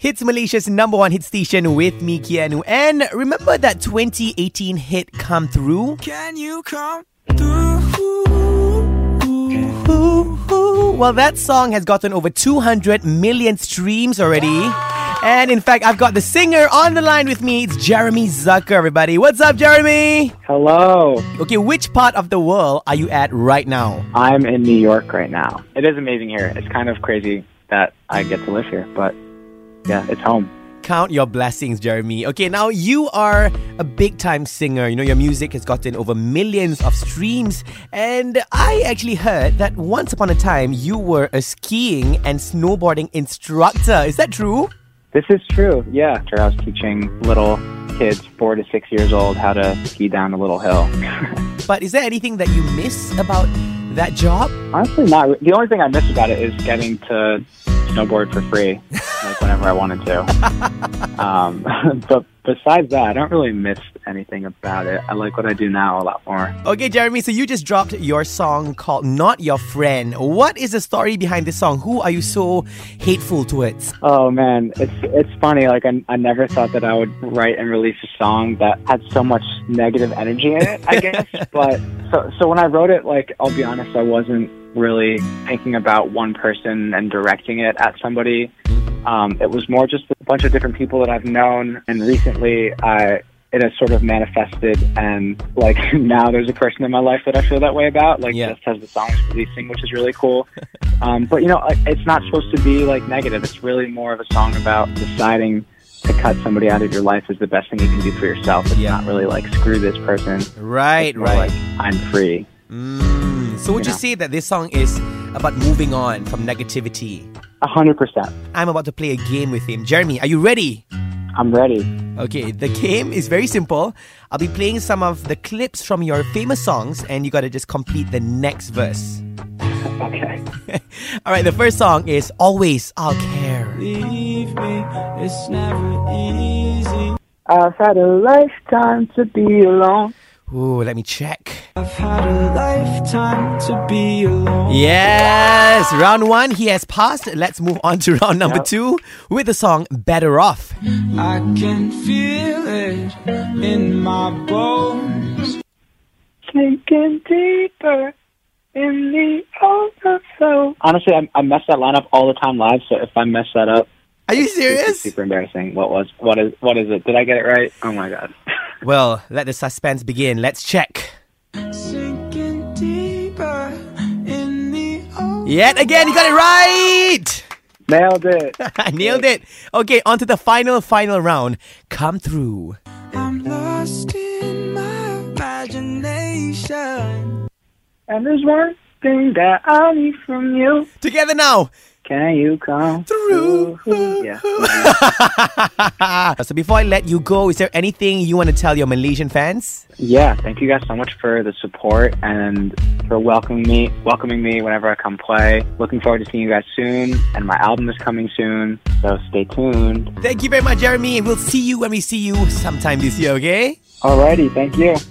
Hitz Malaysia's number one hit station with me, Kianu. And remember that 2018 hit Come Through? Can you come through? Well, that song has gotten over 200 million streams already. And in fact, I've got the singer on the line with me. It's Jeremy Zucker, everybody. What's up, Jeremy? Hello. Okay, which part of the world are you at right now? I'm in New York right now. It is amazing here. It's kind of crazy that I get to live here, but yeah, it's home. Count your blessings, Jeremy. Okay, now you are a big time singer. You know, your music has gotten over millions of streams. And I actually heard that once upon a time you were a skiing and snowboarding instructor. Is that true? This is true. Yeah, after I was teaching little kids, four to six years old, how to ski down a little hill. But is there anything that you miss about that job? Honestly, not. The only thing I miss about it is getting to snowboard for free, like whenever I wanted to. Um, but besides that, I don't really miss anything about it. I like what I do now a lot more. Okay, Jeremy, so you just dropped your song called Not Your Friend. What is the story behind this song? Who are you so hateful towards? Oh man, it's it's funny. Like I, I never thought that I would write and release a song that had so much negative energy in it. I guess, but so so when I wrote it, like I'll be honest, I wasn't really thinking about one person and directing it at somebody. Um, it was more just a bunch of different people that I've known, and recently I. It has sort of manifested, and like now there's a person in my life that I feel that way about. Like Yeah. just as the song's releasing, which is really cool. Um, but you know, it's not supposed to be like negative. It's really more of a song about deciding to cut somebody out of your life is the best thing you can do for yourself. It's Yeah. not really like screw this person. Right, right. Like I'm free. Mm. So would you Yeah. say that this song is about moving on from negativity? A hundred percent. I'm about to play a game with him. Jeremy, are you ready? I'm ready. Okay, the game is very simple. I'll be playing some of the clips from your famous songs, and you gotta just complete the next verse. Okay. All right, the first song is Always I'll Care. Leave me, it's never easy. I've had a lifetime to be alone. Ooh, let me check. I've had a lifetime to be alone. Yes, round one, he has passed. Let's move on to round number Yep. two with the song Better Off. I can feel it in my bones. Sinking deeper in the overflow. Honestly, I, I mess that line up all the time live. So if I mess that up, Are you it's serious? super embarrassing. What was? What is? What is it? Did I get it right? Oh my god. Well, let the suspense begin. Let's check. Sinking deeper in the ocean. Yet again, you got it right! Nailed it. Nailed it. Okay, on to the final, final round. Come through. I'm lost in my imagination. And there's one thing that I need from you. Together now. Can you come Through. Yeah. so before I let you go, is there anything you want to tell your Malaysian fans? Yeah. Thank you guys so much for the support and for welcoming me, welcoming me whenever I come play. Looking forward to seeing you guys soon. And my album is coming soon, so stay tuned. Thank you very much, Jeremy, and we'll see you when we see you sometime this year, okay? Alrighty. Thank you.